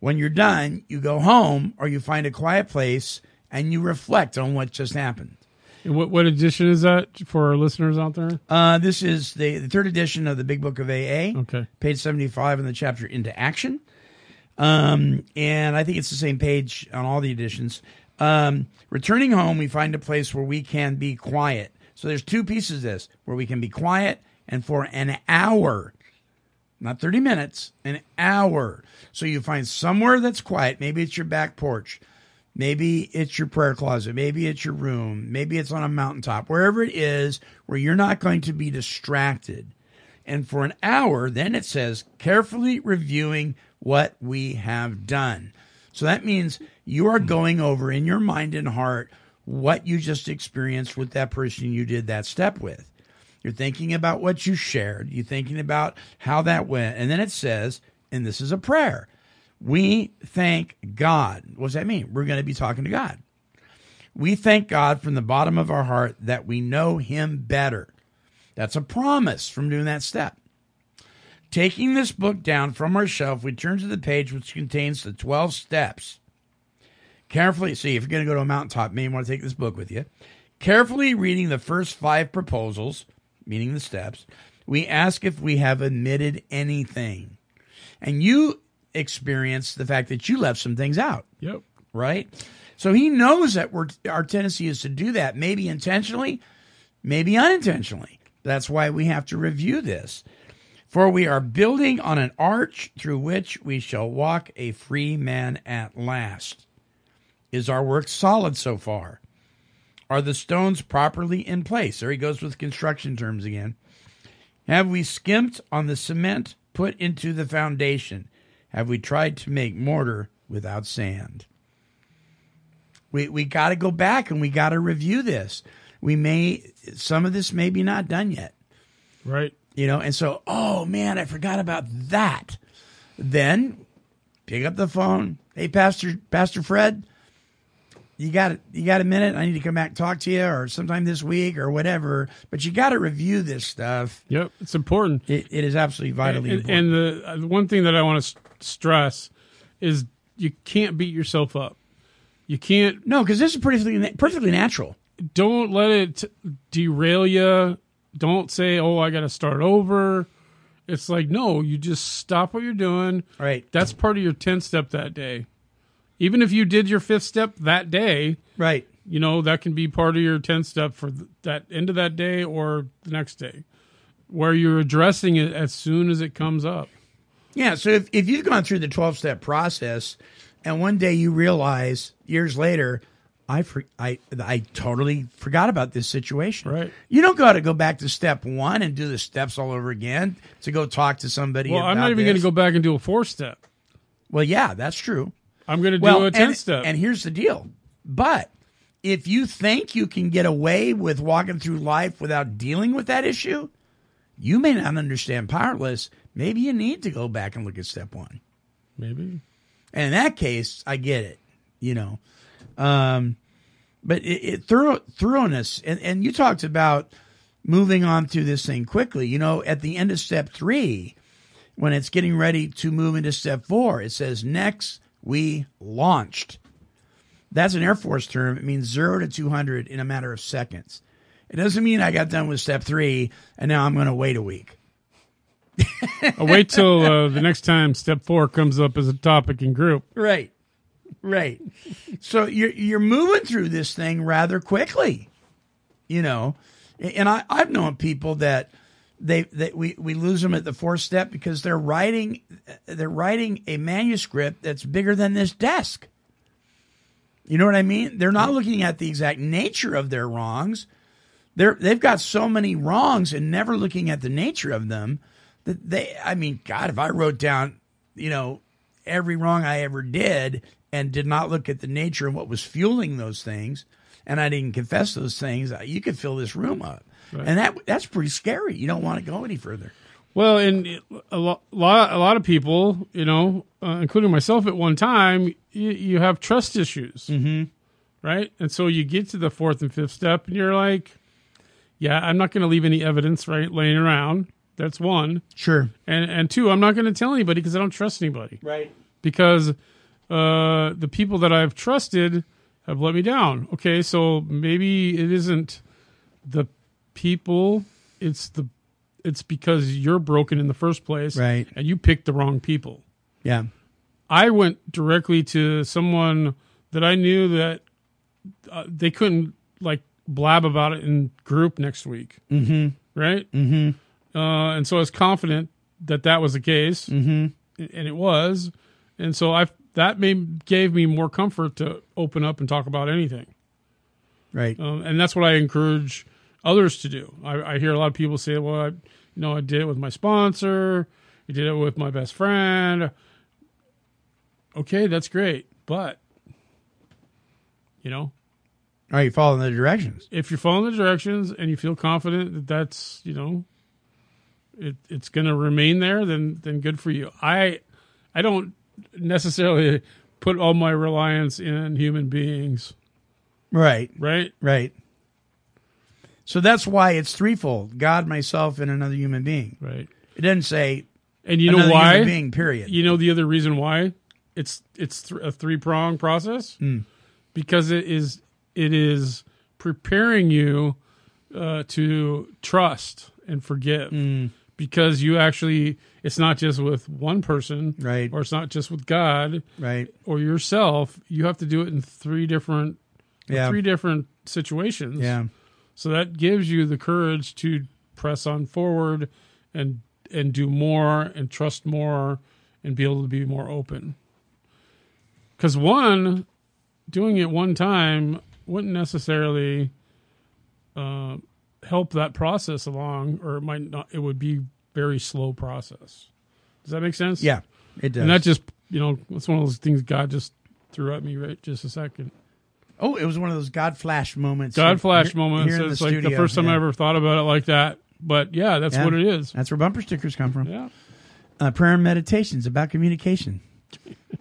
When you're done, you go home or you find a quiet place and you reflect on what just happened. And what what edition is that for our listeners out there? Uh, this is the, the third edition of the Big Book of AA. Okay. Page 75 in the chapter Into Action. Um, and I think it's the same page on all the editions. Um, returning home, we find a place where we can be quiet. So there's two pieces of this where we can be quiet and for an hour, not 30 minutes, an hour. So you find somewhere that's quiet. Maybe it's your back porch. Maybe it's your prayer closet. Maybe it's your room. Maybe it's on a mountaintop. Wherever it is where you're not going to be distracted. And for an hour, then it says carefully reviewing what we have done. So that means you are going over in your mind and heart what you just experienced with that person you did that step with. You're thinking about what you shared. You're thinking about how that went. And then it says, and this is a prayer. We thank God. What does that mean? We're going to be talking to God. We thank God from the bottom of our heart that we know Him better. That's a promise from doing that step. Taking this book down from our shelf, we turn to the page which contains the 12 steps. Carefully, see, if you're going to go to a mountaintop, maybe you want to take this book with you. Carefully reading the first five proposals, meaning the steps, we ask if we have omitted anything. And you experience the fact that you left some things out Yep. right? So he knows that we're, our tendency is to do that, maybe intentionally, maybe unintentionally. That's why we have to review this. For we are building on an arch through which we shall walk a free man at last. Is our work solid so far? Are the stones properly in place? There he goes with construction terms again. Have we skimped on the cement put into the foundation? Have we tried to make mortar without sand? We we got to go back and we got to review this. We may some of this may be not done yet, Right. you know. And so, oh man, I forgot about that. Then pick up the phone. Hey, Pastor Pastor Fred, you got you got a minute? I need to come back and talk to you, or sometime this week, or whatever. But you got to review this stuff. Yep. It's important. It, it is absolutely vitally and, important. and the, uh, the one thing that I want to stress is you can't beat yourself up. You can't. no, because this is perfectly perfectly natural. Don't let it derail you. Don't say, "Oh, I got to start over." It's like no, you just stop what you're doing. Right. That's part of your 10th step that day. Even if you did your fifth step that day, Right. you know, that can be part of your 10 step for that end of that day or the next day, where you're addressing it as soon as it comes up. Yeah. So if, if you've gone through the 12 step process and one day you realize years later, I, for, I, I totally forgot about this situation. Right. You don't got to go back to step one and do the steps all over again to go talk to somebody. Well, I'm not even going to go back and do a four step. Well, yeah, that's true. I'm going to do well, a 10 and, step. And here's the deal. But if you think you can get away with walking through life without dealing with that issue, you may not understand powerless. Maybe you need to go back and look at step one. Maybe. And in that case, I get it, you know. Um, but it, it thorough, thoroughness, and, and you talked about moving on through this thing quickly. You know, at the end of step three, when it's getting ready to move into step four, it says, next we launched. That's an Air Force term. It means zero to 200 in a matter of seconds. It doesn't mean I got done with step three and now I'm going to wait a week. I'll wait till uh, the next time step four comes up as a topic in group. Right. Right. so you're you're moving through this thing rather quickly. You know. And I, I've known people that they that we, we lose them at the fourth step because they're writing they're writing a manuscript that's bigger than this desk. You know what I mean? They're not looking at the exact nature of their wrongs. They're they've got so many wrongs and never looking at the nature of them that they I mean, God, if I wrote down, you know, every wrong I ever did and did not look at the nature of what was fueling those things, and I didn't confess those things, you could fill this room up, and that that's pretty scary. You don't want to go any further. Well, and a lot, a lot of people, you know, uh, including myself at one time, you, you have trust issues, mm-hmm. right? And so you get to the fourth and fifth step, and you're like, "Yeah, I'm not going to leave any evidence right laying around." That's one, Sure. and and two, I'm not going to tell anybody because I don't trust anybody. Right. because uh, the people that I've trusted have let me down. Okay, so maybe it isn't the people; it's the it's because you're broken in the first place, Right. And you picked the wrong people. Yeah. I went directly to someone that I knew that uh, they couldn't like blab about it in group next week, mm-hmm. right? Mm-hmm. Uh, and so I was confident that that was the case, mm-hmm. and it was. And so I that made gave me more comfort to open up and talk about anything, Right. um, and that's what I encourage others to do. I, I hear a lot of people say, "Well, I, you know, I did it with my sponsor, I did it with my best friend." Okay, that's great, but you know, Right. You following the directions. if you're following the directions and you feel confident that that's you know it, it's going to remain there then then good for you i i don't necessarily put all my reliance in human beings Right. right Right. So that's why it's threefold: God, myself, and another human being. right It doesn't say and you know why human being. Period. you know the other reason why it's it's th- a three prong process Hmm. because it is it is preparing you uh, to trust and forgive Hmm. because you actually it's not just with one person Right. or it's not just with god right. or yourself you have to do it in three different Yeah. three different situations Yeah. so that gives you the courage to press on forward and and do more and trust more and be able to be more open. Cuz one doing it one time wouldn't necessarily uh, help that process along or it might not it would be very slow process. Does that make sense? Yeah. It does. And that just, you know, it's one of those things God just threw at me right just a second. oh, it was one of those God flash moments. God here- flash here- moments. here in It's like the first time I ever thought about it like that. But yeah, that's Yeah. what it is. That's where bumper stickers come from. Yeah. Uh, prayer and meditations about communication.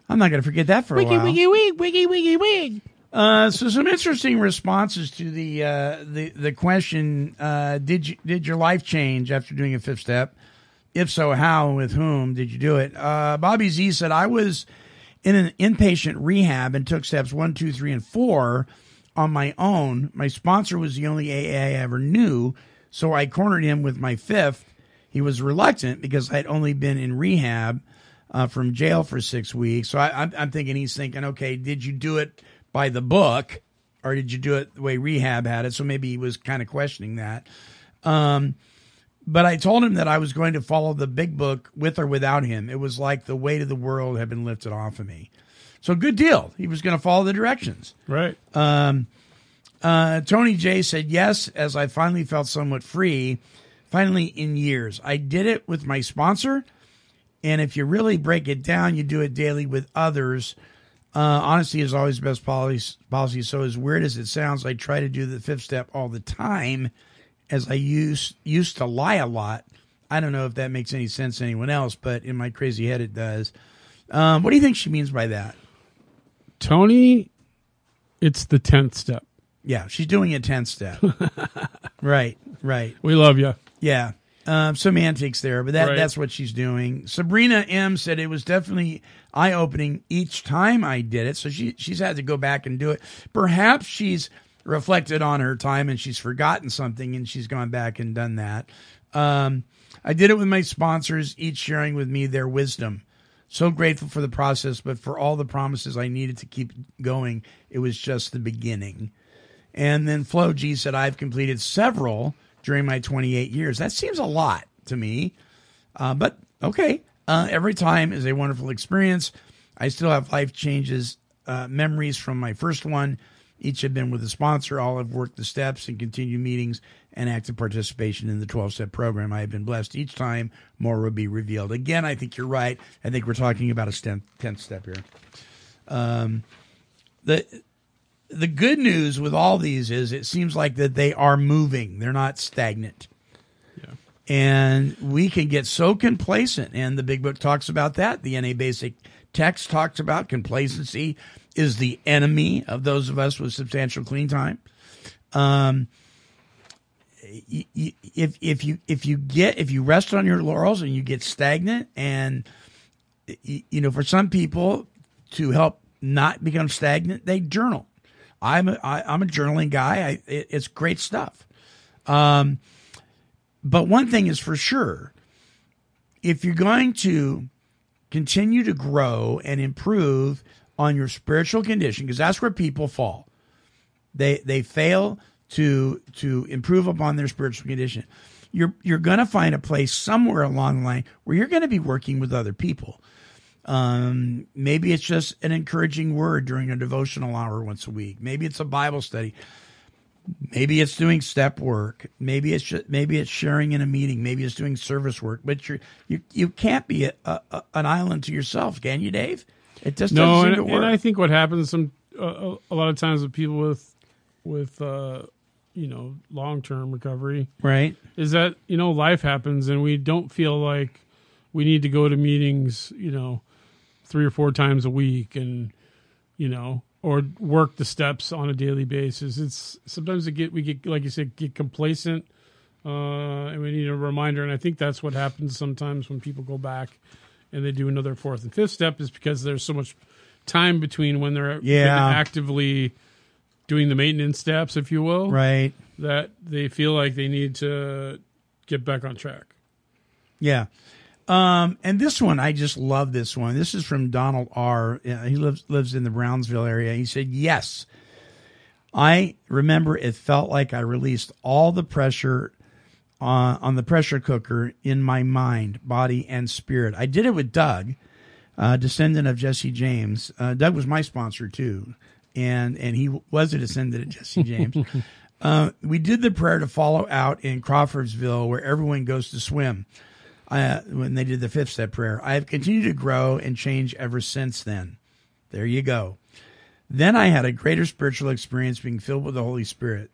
I'm not going to forget that for a while. Wiggy wiggy wig, wiggy, wiggy, wig. Uh, so some interesting responses to the uh, the the question: uh, Did you did your life change after doing a fifth step? If so, how and with whom did you do it? Uh, Bobby Z said, "I was in an inpatient rehab and took steps one, two, three, and four on my own. My sponsor was the only AA I ever knew, so I cornered him with my fifth. He was reluctant because I'd only been in rehab uh, from jail for six weeks. So I, I'm, I'm thinking he's thinking, okay, did you do it by the book, or did you do it the way rehab had it? So maybe he was kind of questioning that. Um, but I told him that I was going to follow the big book with or without him. It was like the weight of the world had been lifted off of me. So good deal. He was going to follow the directions. Right. Um, uh, Tony J said, Yes, as I finally felt somewhat free, finally in years. I did it with my sponsor. And if you really break it down, you do it daily with others. Uh, honesty is always the best policy, policy. So, as weird as it sounds, I try to do the fifth step all the time as I used, used to lie a lot. I don't know if that makes any sense to anyone else, but in my crazy head, it does. Um, what do you think she means by that? Tony, it's the 10th step. Yeah, she's doing a 10th step. (laughs) right, right. We love you. Yeah. Um, semantics there, but that, Right. that's what she's doing. Sabrina M said it was definitely eye opening each time I did it. So she, she's had to go back and do it. Perhaps she's reflected on her time and she's forgotten something and she's gone back and done that. Um, I did it with my sponsors, each sharing with me their wisdom. So grateful for the process, but for all the promises I needed to keep going, it was just the beginning. And then Flo G said, I've completed several during my 28 years. That seems a lot to me. Uh, but okay. Uh, every time is a wonderful experience. I still have life changes, uh, memories from my first one. Each have been with a sponsor. All have worked the steps and continued meetings and active participation in the 12 step program. I have been blessed each time. More will be revealed. Again, I think you're right. I think we're talking about a 10th step here. Um, the the good news with all these is it seems like that they are moving. They're not stagnant. Yeah. And we can get so complacent. And the big book talks about that. The NA basic text talks about complacency is the enemy of those of us with substantial clean time. Um, if if you if you get if you rest on your laurels and you get stagnant and you know for some people to help not become stagnant they journal i'm a I, i'm a journaling guy. I, it, it's great stuff. Um but one thing is for sure if you're going to continue to grow and improve on your spiritual condition because that's where people fall. They they fail to to improve upon their spiritual condition. You're you're going to find a place somewhere along the line where you're going to be working with other people um, maybe it's just an encouraging word during a devotional hour once a week. Maybe it's a bible study. Maybe it's doing step work. Maybe it's just, maybe it's sharing in a meeting. Maybe it's doing service work. But you're you you can't be a, a, an island to yourself can you dave? It just No, doesn't and, seem to work. And I think what happens some uh, a lot of times with people with with uh, you know long term recovery right. is that you know life happens and we don't feel like we need to go to meetings you know three or four times a week and you know or work the steps on a daily basis it's sometimes we get we get like you said get complacent uh, and we need a reminder and i think that's what happens sometimes when people go back and they do another fourth and fifth step is because there's so much time between when they're Yeah. actively doing the maintenance steps if you will right that they feel like they need to get back on track. Yeah. Um, and this one, I just love this one. This is from Donald R. Uh, He lives lives in the Brownsville area. He said, "Yes, I remember it felt like I released all the pressure on on the pressure cooker in my mind, body, and spirit. I did it with Doug, uh, descendant of Jesse James. Uh, Doug was my sponsor too, and and he was a descendant of Jesse James." (laughs) Uh, we did the prayer to follow out in Crawfordsville, where everyone goes to swim. Uh, when they did the fifth step prayer, I have continued to grow and change ever since then. There you go. Then I had a greater spiritual experience being filled with the Holy Spirit.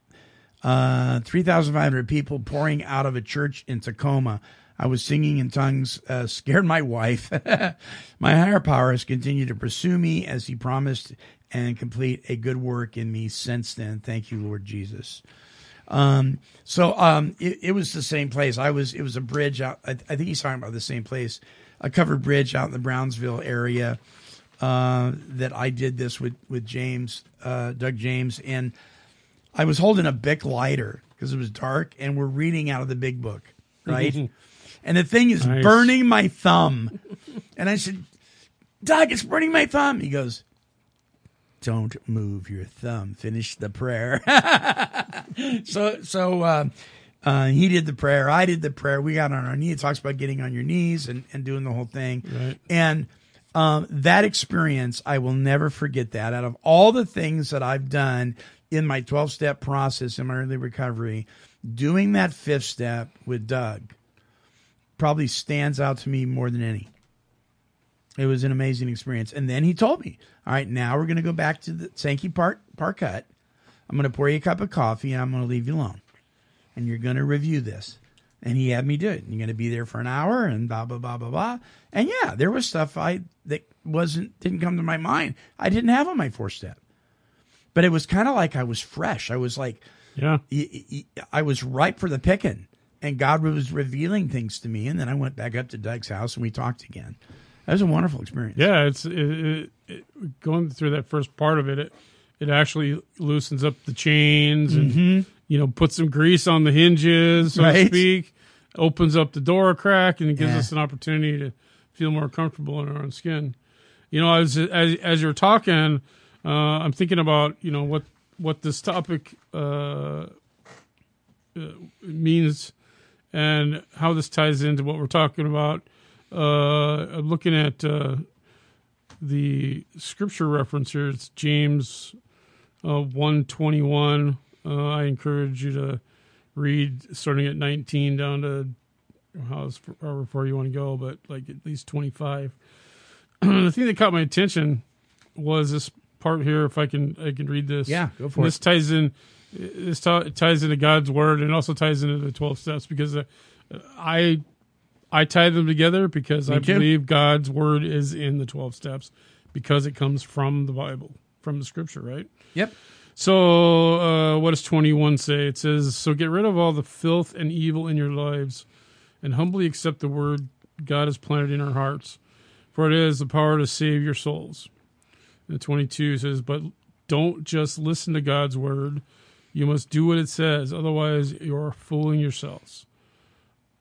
Uh, 3,500 people pouring out of a church in Tacoma. I was singing in tongues, uh, scared my wife. (laughs) my higher power has continued to pursue me as he promised and complete a good work in me since then. Thank you, Lord Jesus. Um, so um, it, it was the same place. I was. It was a bridge out. I, I think he's talking about the same place, a covered bridge out in the Brownsville area. Uh, that I did this with with James, uh, Doug James, and I was holding a Bic lighter because it was dark, and we're reading out of the big book, right? (laughs) and the thing is Nice. burning my thumb, and I said, "Doug, it's burning my thumb." He goes, don't move your thumb. Finish the prayer. (laughs) so so uh, uh, he did the prayer. I did the prayer. We got on our knees. It talks about getting on your knees and, and doing the whole thing. Right. And um, that experience, I will never forget that. Out of all the things that I've done in my 12 step process in my early recovery, doing that fifth step with Doug probably stands out to me more than any. It was an amazing experience. And then he told me, all right, now we're going to go back to the Sankey Park, Park Hut. I'm going to pour you a cup of coffee and I'm going to leave you alone. And you're going to review this. And he had me do it. And you're going to be there for an hour and blah, blah, blah, blah, blah. And yeah, there was stuff I that wasn't, didn't come to my mind. I didn't have on my four step. But it was kind of like I was fresh. I was like, Yeah. I was ripe for the picking. And God was revealing things to me. And then I went back up to Doug's house and we talked again. That was a wonderful experience. Yeah, it's it, it, it, going through that first part of it. It actually loosens up the chains and you know puts some grease on the hinges, so Mm-hmm. Right. to speak. Opens up the door a crack and it gives Yeah. us an opportunity to feel more comfortable in our own skin. You know, as as as you're talking, uh, I'm thinking about you know what what this topic uh, uh, means and how this ties into what we're talking about. Uh, I'm looking at uh, the scripture reference here. It's James uh, 121. Uh, I encourage you to read starting at 19 down to however far you want to go, but like at least 25. (clears throat) the thing that caught my attention was this part here. If I can, I can read this. Yeah, go for And it. This ties in. This t- ties into God's word and also ties into the 12 steps because uh, I I tie them together because I too. believe God's word is in the 12 steps because it comes from the Bible, from the scripture, right? Yep. So, uh, what does 21 say? It says, So get rid of all the filth and evil in your lives and humbly accept the word God has planted in our hearts, for it is the power to save your souls. And 22 says, But don't just listen to God's word, you must do what it says, otherwise, you're fooling yourselves.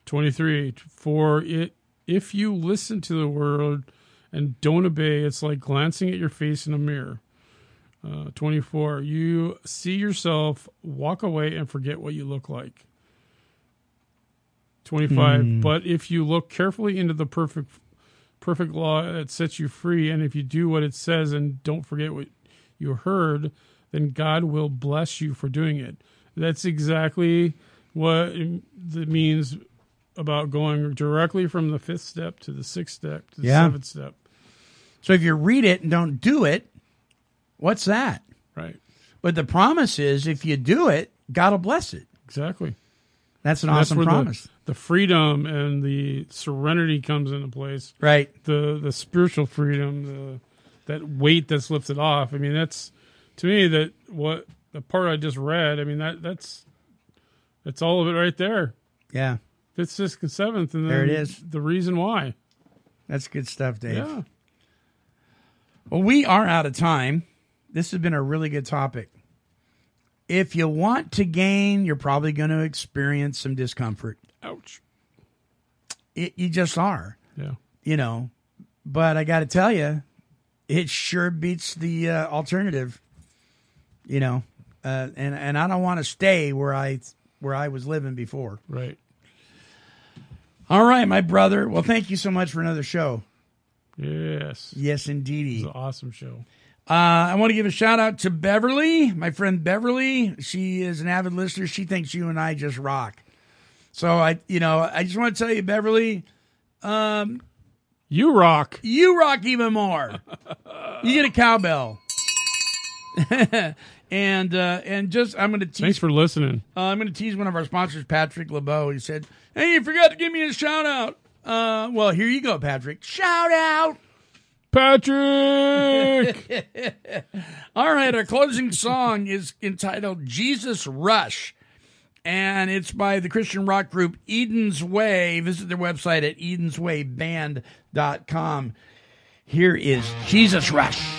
23 For it, if you listen to the word and don't obey, it's like glancing at your face in a mirror. Uh, 24 you see yourself walk away and forget what you look like. 25 but if you look carefully into the perfect perfect law that sets you free and if you do what it says and don't forget what you heard then god will bless you for doing it. That's exactly what it means about going directly from the fifth step to the sixth step to the Yeah. seventh step. So if you read it and don't do it, what's that? right But the promise is if you do it, God will bless it. exactly That's an And awesome where promise. The, the freedom and the serenity comes into place. right. The the spiritual freedom, the that weight that's lifted off. I mean, that's to me that what the part I just read. I mean that that's that's all of it right there. Yeah. Fifth, sixth, and seventh, and There it is. The reason why. That's good stuff, Dave. Yeah. Well, we are out of time. This has been a really good topic. If you want to gain, you're probably going to experience some discomfort. Ouch. It, you just are, Yeah. you know. But I got to tell you, it sure beats the uh, alternative, you know. Uh, and and I don't want to stay where I where I was living before. Right. All right, my brother. Well, thank you so much for another show. Yes. Yes, indeedy. It's an awesome show. Uh, I want to give a shout out to Beverly, my friend Beverly. She is an avid listener. She thinks you and I just rock. So I, you know, I just want to tell you, Beverly, You rock. you rock even more. you get a cowbell. (laughs) and uh, and just I'm going to Thanks for listening. Uh, I'm going to tease one of our sponsors, Patrick LeBeau. He said, "Hey, you forgot to give me a shout out." Uh, well, here you go, Patrick. Shout out. Patrick. (laughs) All right, our closing song is entitled Jesus Rush, and it's by the Christian rock group Eden's Way. Visit their website at edenswayband.com. Here is Jesus Rush.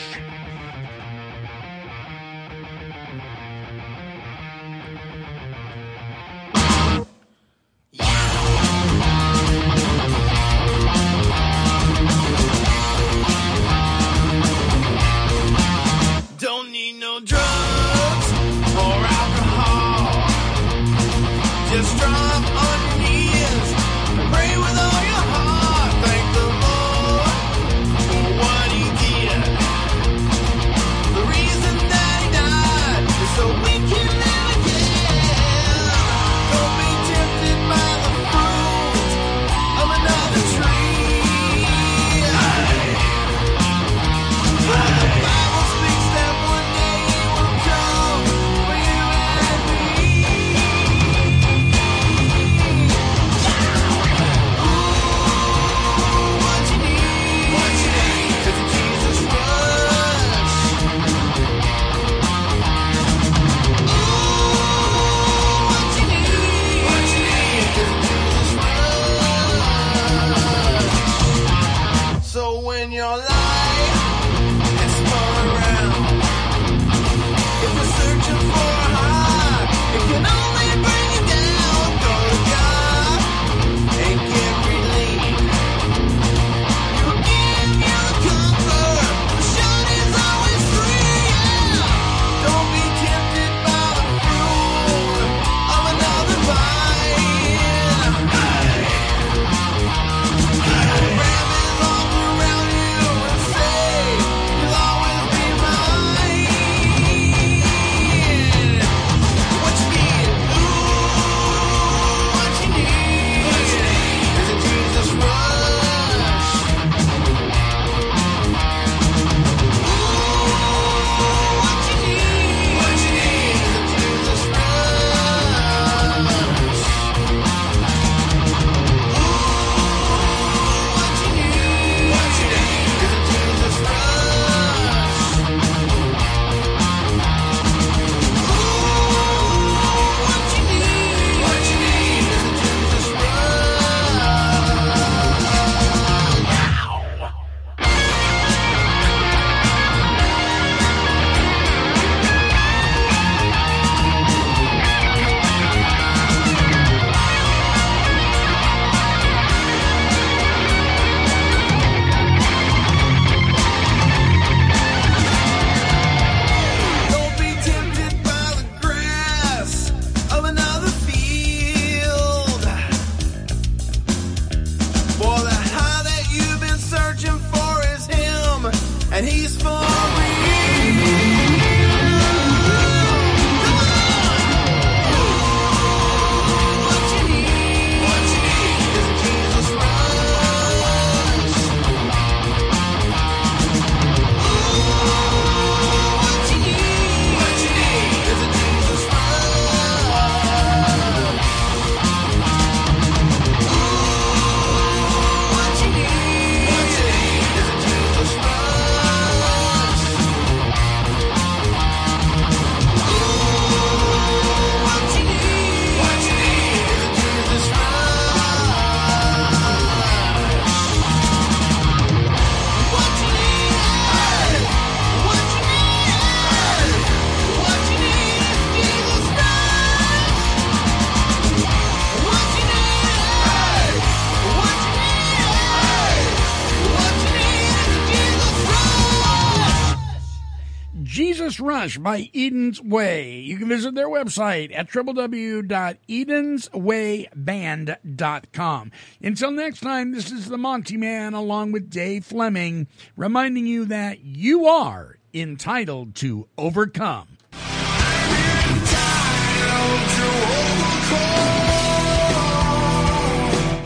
gosh, by Eden's Way. You can visit their website at www.edenswayband.com. Until next time, this is the Monty Man along with Dave Fleming reminding you that you are entitled to overcome.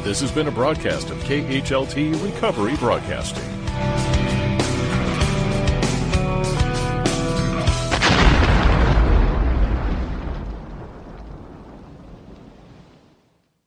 This has been a broadcast of KHLT Recovery Broadcasting.